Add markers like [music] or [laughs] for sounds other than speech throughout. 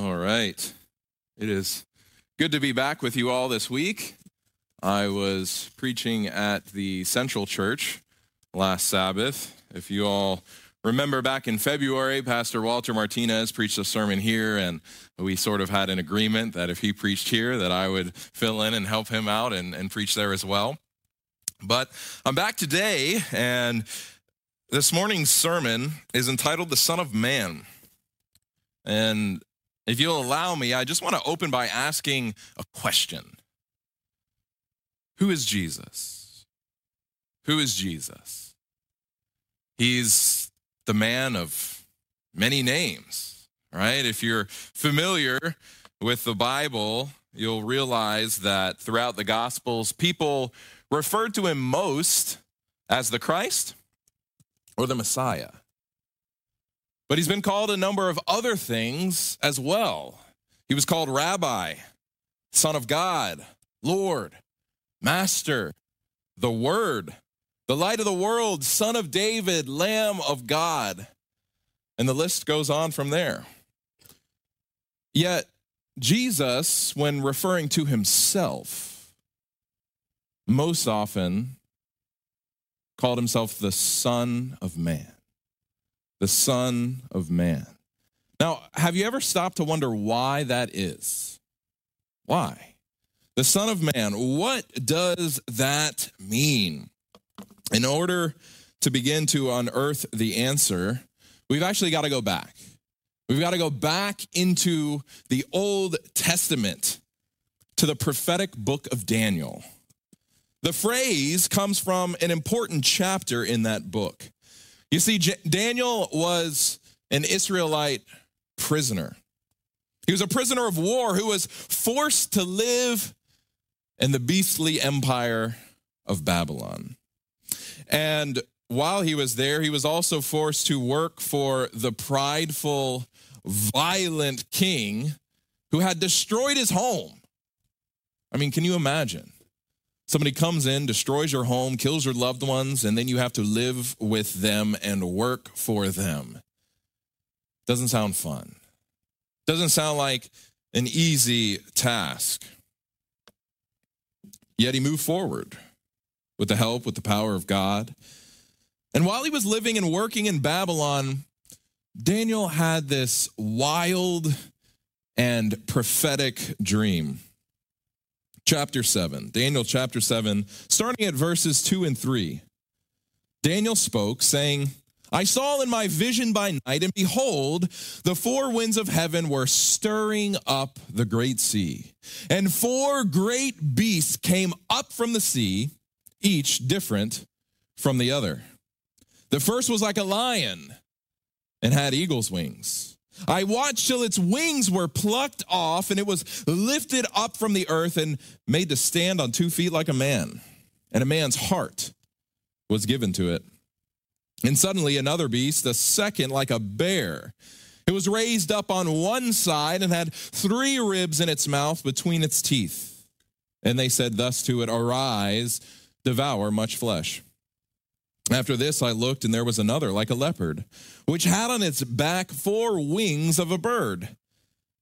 All right. It is good to be back with you all this week. I was preaching at the Central Church last Sabbath. If you all remember back in February, Pastor Walter Martinez preached a sermon here, and we sort of had an agreement that if he preached here, that I would fill in and help him out and, and preach there as well. But I'm back today, and this morning's sermon is entitled The Son of Man. And if you'll allow me, I just want to open by asking a question Who is Jesus? Who is Jesus? He's the man of many names, right? If you're familiar with the Bible, you'll realize that throughout the Gospels, people referred to him most as the Christ or the Messiah. But he's been called a number of other things as well. He was called Rabbi, Son of God, Lord, Master, the Word, the Light of the World, Son of David, Lamb of God. And the list goes on from there. Yet, Jesus, when referring to himself, most often called himself the Son of Man the Son of Man. Now, have you ever stopped to wonder why that is? Why? The Son of Man, what does that mean? In order to begin to unearth the answer, we've actually got to go back. We've got to go back into the Old Testament to the prophetic book of Daniel. The phrase comes from an important chapter in that book. You see, J- Daniel was an Israelite prisoner. He was a prisoner of war who was forced to live in the beastly empire of Babylon. And while he was there, he was also forced to work for the prideful, violent king who had destroyed his home. I mean, can you imagine? Somebody comes in, destroys your home, kills your loved ones, and then you have to live with them and work for them. Doesn't sound fun. Doesn't sound like an easy task. Yet he moved forward with the help, with the power of God. And while he was living and working in Babylon, Daniel had this wild and prophetic dream chapter 7. Daniel chapter 7, starting at verses 2 and 3. Daniel spoke, saying, I saw in my vision by night, and behold, the four winds of heaven were stirring up the great sea. And four great beasts came up from the sea, each different from the other. The first was like a lion and had eagle's wings. I watched till its wings were plucked off, and it was lifted up from the earth and made to stand on two feet like a man. And a man's heart was given to it. And suddenly another beast, a second like a bear. It was raised up on one side and had three ribs in its mouth between its teeth. And they said thus to it, Arise, devour much flesh. After this, I looked, and there was another like a leopard, which had on its back four wings of a bird.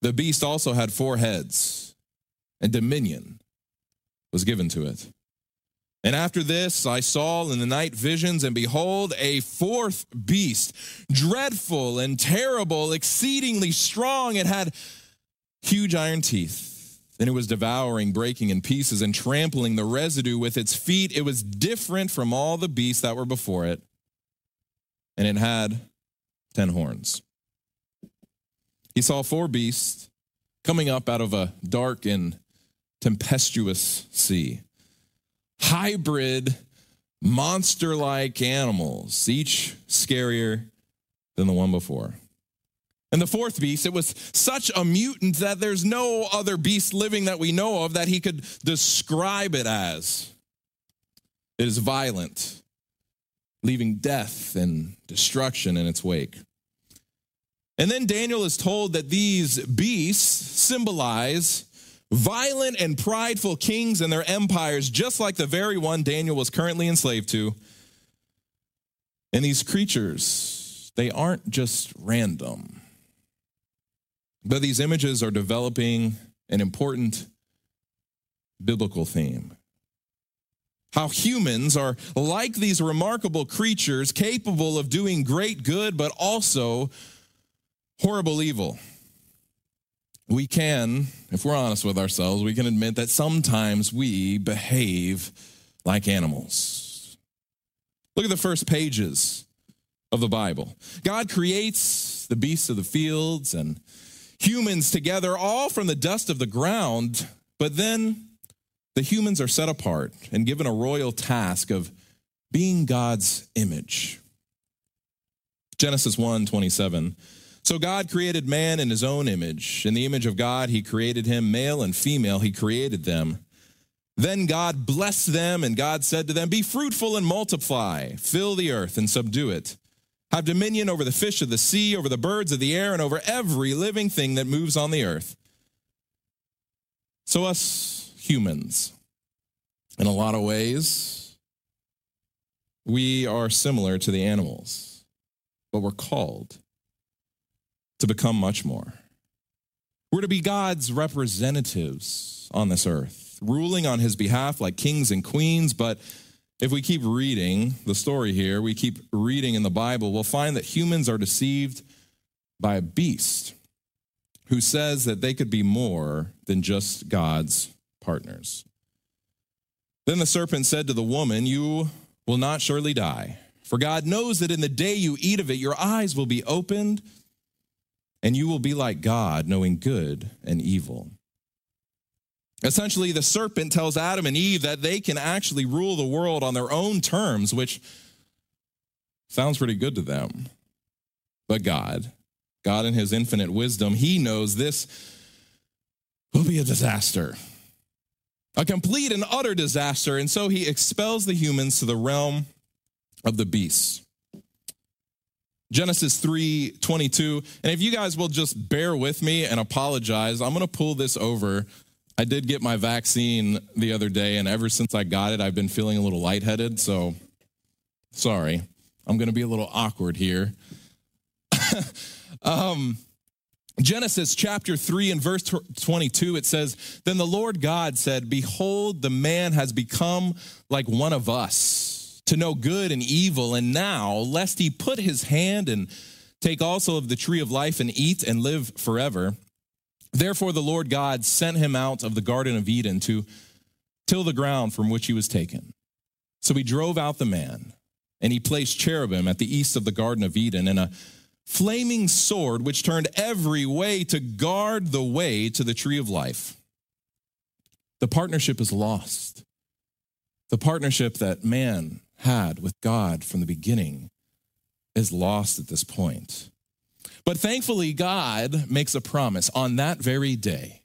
The beast also had four heads, and dominion was given to it. And after this, I saw in the night visions, and behold, a fourth beast, dreadful and terrible, exceedingly strong. It had huge iron teeth then it was devouring, breaking in pieces, and trampling the residue with its feet. It was different from all the beasts that were before it. And it had ten horns. He saw four beasts coming up out of a dark and tempestuous sea. Hybrid, monster like animals, each scarier than the one before. And the fourth beast, it was such a mutant that there's no other beast living that we know of that he could describe it as. It is violent, leaving death and destruction in its wake. And then Daniel is told that these beasts symbolize violent and prideful kings and their empires, just like the very one Daniel was currently enslaved to. And these creatures, they aren't just random. But these images are developing an important biblical theme. How humans are like these remarkable creatures, capable of doing great good, but also horrible evil. We can, if we're honest with ourselves, we can admit that sometimes we behave like animals. Look at the first pages of the Bible. God creates the beasts of the fields and humans together, all from the dust of the ground, but then the humans are set apart and given a royal task of being God's image. Genesis 1 27. So God created man in his own image. In the image of God, he created him, male and female, he created them. Then God blessed them, and God said to them, Be fruitful and multiply, fill the earth and subdue it. Have dominion over the fish of the sea, over the birds of the air, and over every living thing that moves on the earth. So, us humans, in a lot of ways, we are similar to the animals, but we're called to become much more. We're to be God's representatives on this earth, ruling on his behalf like kings and queens. But if we keep reading the story here, we keep reading in the Bible, we'll find that humans are deceived by a beast who says that they could be more than just God's partners. Then the serpent said to the woman, You will not surely die, for God knows that in the day you eat of it, your eyes will be opened and you will be like God, knowing good and evil. Essentially, the serpent tells Adam and Eve that they can actually rule the world on their own terms, which sounds pretty good to them. But God, God in his infinite wisdom, he knows this will be a disaster, a complete and utter disaster. And so he expels the humans to the realm of the beasts. Genesis 3 22. And if you guys will just bear with me and apologize, I'm going to pull this over. I did get my vaccine the other day, and ever since I got it, I've been feeling a little lightheaded. So sorry. I'm going to be a little awkward here. [laughs] um, Genesis chapter 3 and verse 22, it says, Then the Lord God said, Behold, the man has become like one of us to know good and evil. And now, lest he put his hand and take also of the tree of life and eat and live forever. Therefore, the Lord God sent him out of the Garden of Eden to till the ground from which he was taken. So he drove out the man, and he placed cherubim at the east of the Garden of Eden, and a flaming sword which turned every way to guard the way to the tree of life. The partnership is lost. The partnership that man had with God from the beginning is lost at this point. But thankfully, God makes a promise on that very day.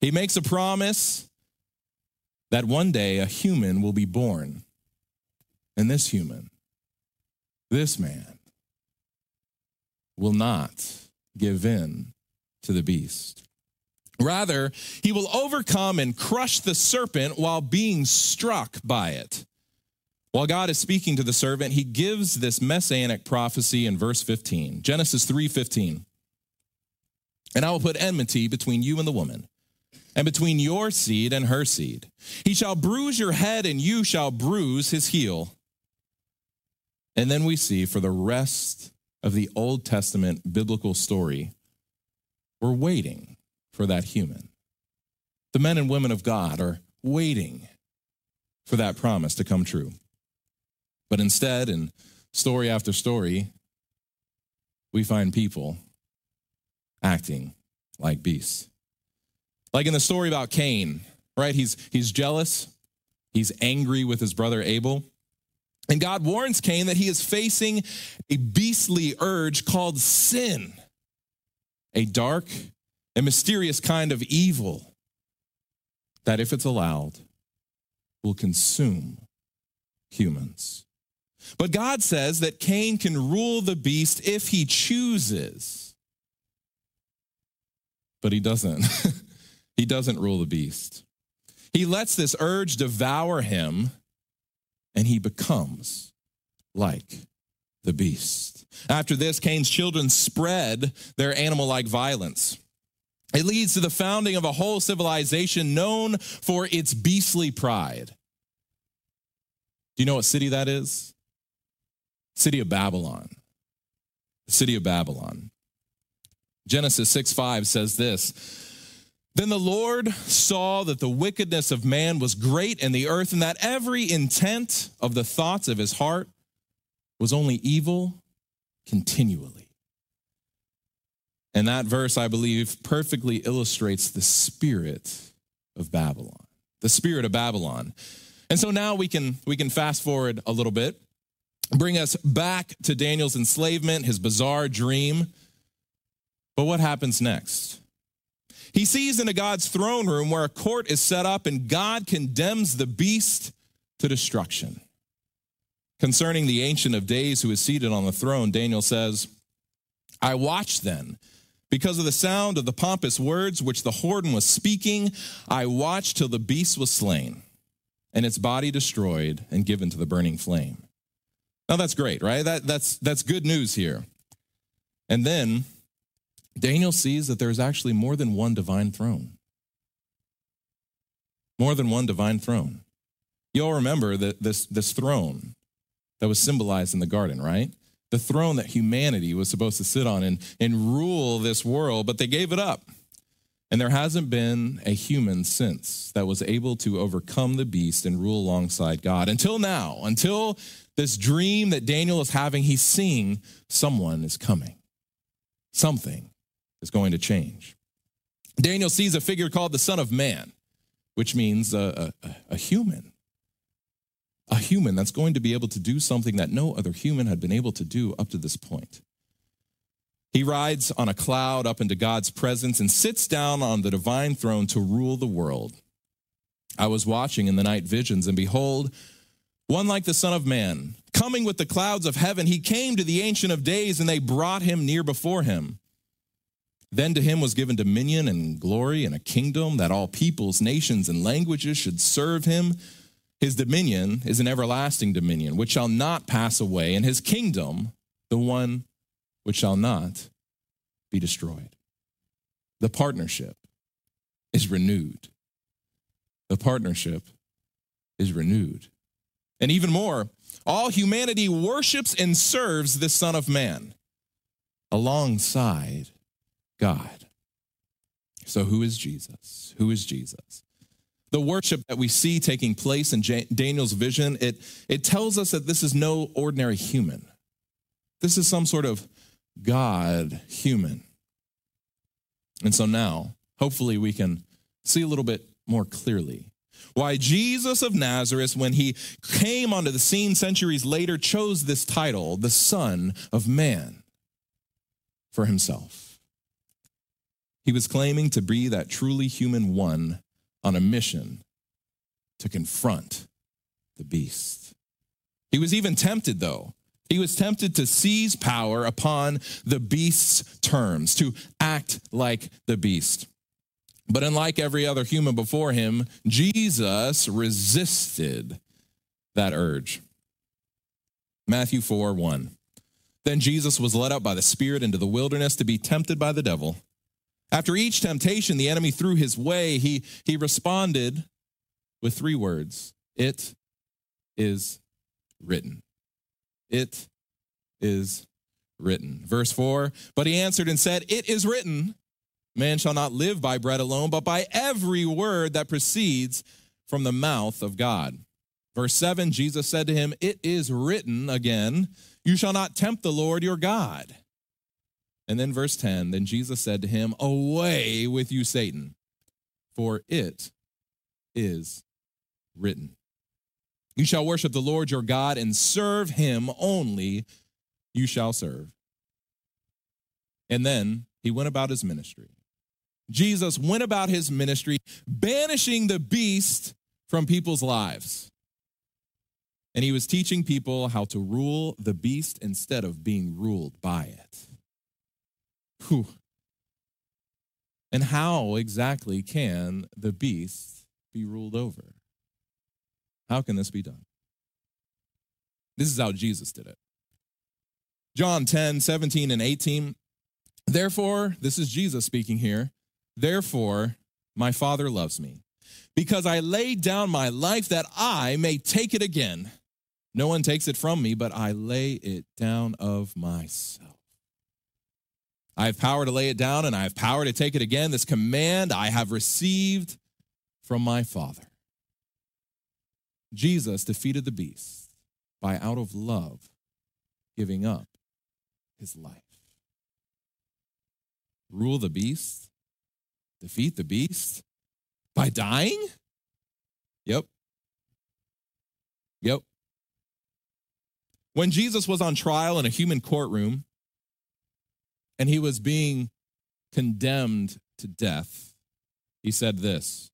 He makes a promise that one day a human will be born. And this human, this man, will not give in to the beast. Rather, he will overcome and crush the serpent while being struck by it. While God is speaking to the servant, he gives this messianic prophecy in verse 15, Genesis 3:15. And I will put enmity between you and the woman, and between your seed and her seed. He shall bruise your head, and you shall bruise his heel. And then we see for the rest of the Old Testament biblical story, we're waiting for that human. The men and women of God are waiting for that promise to come true. But instead, in story after story, we find people acting like beasts. Like in the story about Cain, right? He's, he's jealous, he's angry with his brother Abel. And God warns Cain that he is facing a beastly urge called sin, a dark and mysterious kind of evil that, if it's allowed, will consume humans. But God says that Cain can rule the beast if he chooses. But he doesn't. [laughs] he doesn't rule the beast. He lets this urge devour him, and he becomes like the beast. After this, Cain's children spread their animal like violence. It leads to the founding of a whole civilization known for its beastly pride. Do you know what city that is? City of Babylon. The city of Babylon. Genesis 6 5 says this Then the Lord saw that the wickedness of man was great in the earth, and that every intent of the thoughts of his heart was only evil continually. And that verse, I believe, perfectly illustrates the spirit of Babylon, the spirit of Babylon. And so now we can, we can fast forward a little bit, bring us back to Daniel's enslavement, his bizarre dream. But what happens next? He sees into God's throne room where a court is set up and God condemns the beast to destruction. Concerning the Ancient of Days who is seated on the throne, Daniel says, I watched then because of the sound of the pompous words which the horn was speaking, I watched till the beast was slain and its body destroyed and given to the burning flame. Now that's great, right? That, that's, that's good news here. And then Daniel sees that there's actually more than one divine throne. More than one divine throne. You all remember that this, this throne that was symbolized in the garden, right? the throne that humanity was supposed to sit on and, and rule this world, but they gave it up. And there hasn't been a human since that was able to overcome the beast and rule alongside God. Until now, until this dream that Daniel is having, he's seeing someone is coming. Something is going to change. Daniel sees a figure called the Son of Man, which means a, a, a human a human that's going to be able to do something that no other human had been able to do up to this point. He rides on a cloud up into God's presence and sits down on the divine throne to rule the world. I was watching in the night visions, and behold, one like the Son of Man, coming with the clouds of heaven, he came to the Ancient of Days, and they brought him near before him. Then to him was given dominion and glory and a kingdom that all peoples, nations, and languages should serve him. His dominion is an everlasting dominion, which shall not pass away, and his kingdom, the one which shall not be destroyed. The partnership is renewed. The partnership is renewed. And even more, all humanity worships and serves the Son of Man alongside God. So, who is Jesus? Who is Jesus? the worship that we see taking place in Daniel's vision, it, it tells us that this is no ordinary human. This is some sort of God human. And so now, hopefully, we can see a little bit more clearly why Jesus of Nazareth, when he came onto the scene centuries later, chose this title, the Son of Man, for himself. He was claiming to be that truly human one on a mission to confront the beast. He was even tempted, though. He was tempted to seize power upon the beast's terms, to act like the beast. But unlike every other human before him, Jesus resisted that urge. Matthew 4 1. Then Jesus was led up by the Spirit into the wilderness to be tempted by the devil. After each temptation the enemy threw his way, he, he responded with three words It is written. It is written. Verse 4 But he answered and said, It is written, Man shall not live by bread alone, but by every word that proceeds from the mouth of God. Verse 7 Jesus said to him, It is written again, You shall not tempt the Lord your God. And then verse 10 Then Jesus said to him, Away with you, Satan, for it is written. You shall worship the Lord your God and serve him only, you shall serve. And then he went about his ministry. Jesus went about his ministry, banishing the beast from people's lives. And he was teaching people how to rule the beast instead of being ruled by it. Whew. And how exactly can the beast be ruled over? How can this be done? This is how Jesus did it. John 10, 17, and 18. Therefore, this is Jesus speaking here. Therefore, my Father loves me, because I laid down my life that I may take it again. No one takes it from me, but I lay it down of myself. I have power to lay it down, and I have power to take it again. This command I have received from my Father. Jesus defeated the beast by, out of love, giving up his life. Rule the beast, defeat the beast by dying? Yep. Yep. When Jesus was on trial in a human courtroom and he was being condemned to death, he said this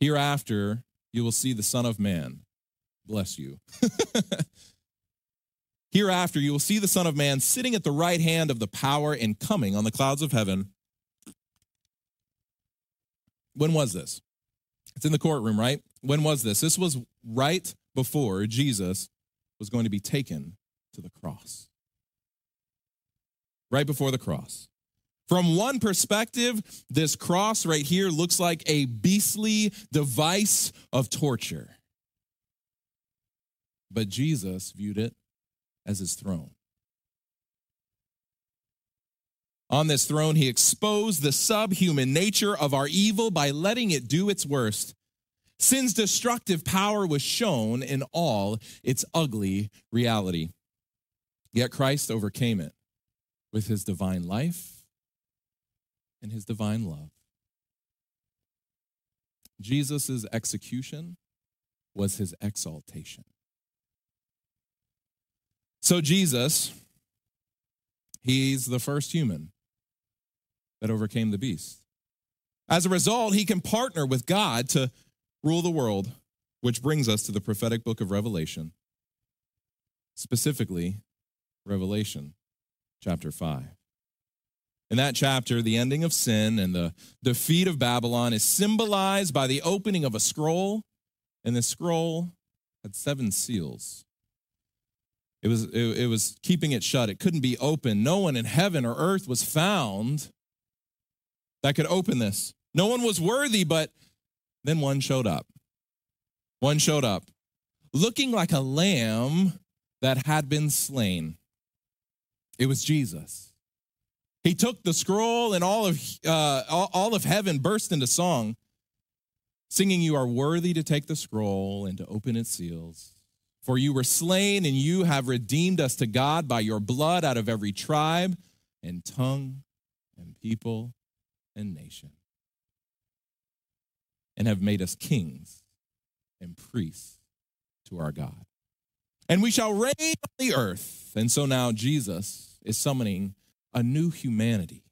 Hereafter you will see the Son of Man. Bless you. [laughs] Hereafter you will see the Son of Man sitting at the right hand of the power and coming on the clouds of heaven. When was this? It's in the courtroom, right? When was this? This was right before Jesus was going to be taken to the cross. Right before the cross. From one perspective, this cross right here looks like a beastly device of torture. But Jesus viewed it as his throne. On this throne, he exposed the subhuman nature of our evil by letting it do its worst. Sin's destructive power was shown in all its ugly reality. Yet Christ overcame it with his divine life and his divine love. Jesus' execution was his exaltation. So, Jesus, he's the first human that overcame the beast. As a result, he can partner with God to rule the world, which brings us to the prophetic book of Revelation, specifically Revelation chapter 5. In that chapter, the ending of sin and the defeat of Babylon is symbolized by the opening of a scroll, and the scroll had seven seals. It was, it, it was keeping it shut. It couldn't be open. No one in heaven or earth was found that could open this. No one was worthy, but then one showed up. One showed up looking like a lamb that had been slain. It was Jesus. He took the scroll, and all of, uh, all of heaven burst into song, singing, You are worthy to take the scroll and to open its seals. For you were slain, and you have redeemed us to God by your blood out of every tribe and tongue and people and nation, and have made us kings and priests to our God. And we shall reign on the earth. And so now Jesus is summoning a new humanity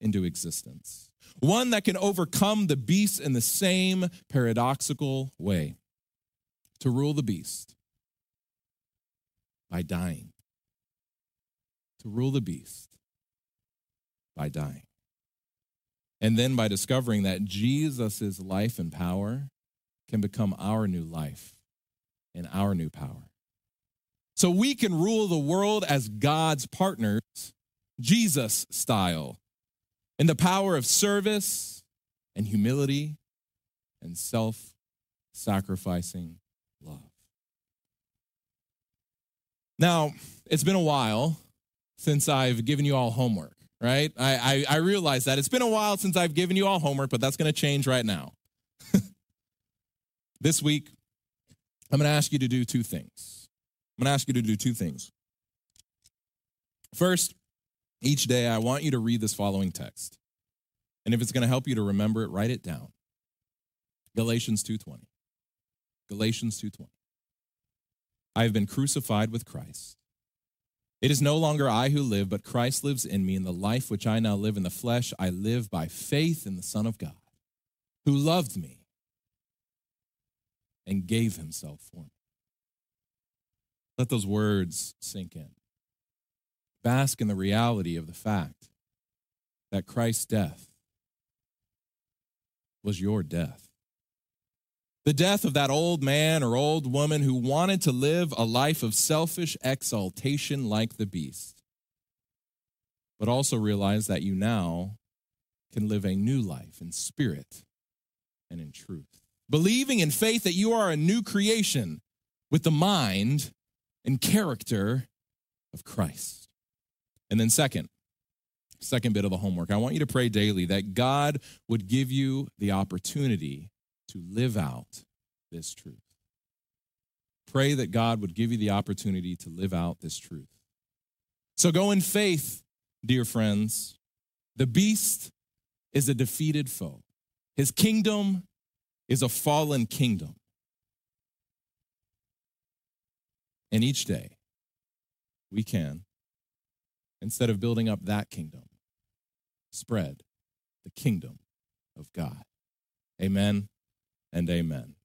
into existence, one that can overcome the beast in the same paradoxical way to rule the beast by dying, to rule the beast by dying. And then by discovering that Jesus' life and power can become our new life and our new power. So we can rule the world as God's partners, Jesus style, in the power of service and humility and self sacrificing love. Now, it's been a while since I've given you all homework right? I, I, I realize that. It's been a while since I've given you all homework, but that's going to change right now. [laughs] this week, I'm going to ask you to do two things. I'm going to ask you to do two things. First, each day I want you to read this following text. And if it's going to help you to remember it, write it down. Galatians 2:20. Galatians 2:20. I have been crucified with Christ. It is no longer I who live, but Christ lives in me. In the life which I now live in the flesh, I live by faith in the Son of God, who loved me and gave himself for me. Let those words sink in. Bask in the reality of the fact that Christ's death was your death. The death of that old man or old woman who wanted to live a life of selfish exaltation like the beast, but also realize that you now can live a new life in spirit and in truth. Believing in faith that you are a new creation with the mind and character of Christ. And then, second, second bit of the homework, I want you to pray daily that God would give you the opportunity to live out this truth. Pray that God would give you the opportunity to live out this truth. So go in faith, dear friends. The beast is a defeated foe, his kingdom is a fallen kingdom. And each day, we can, instead of building up that kingdom, spread the kingdom of God. Amen and amen.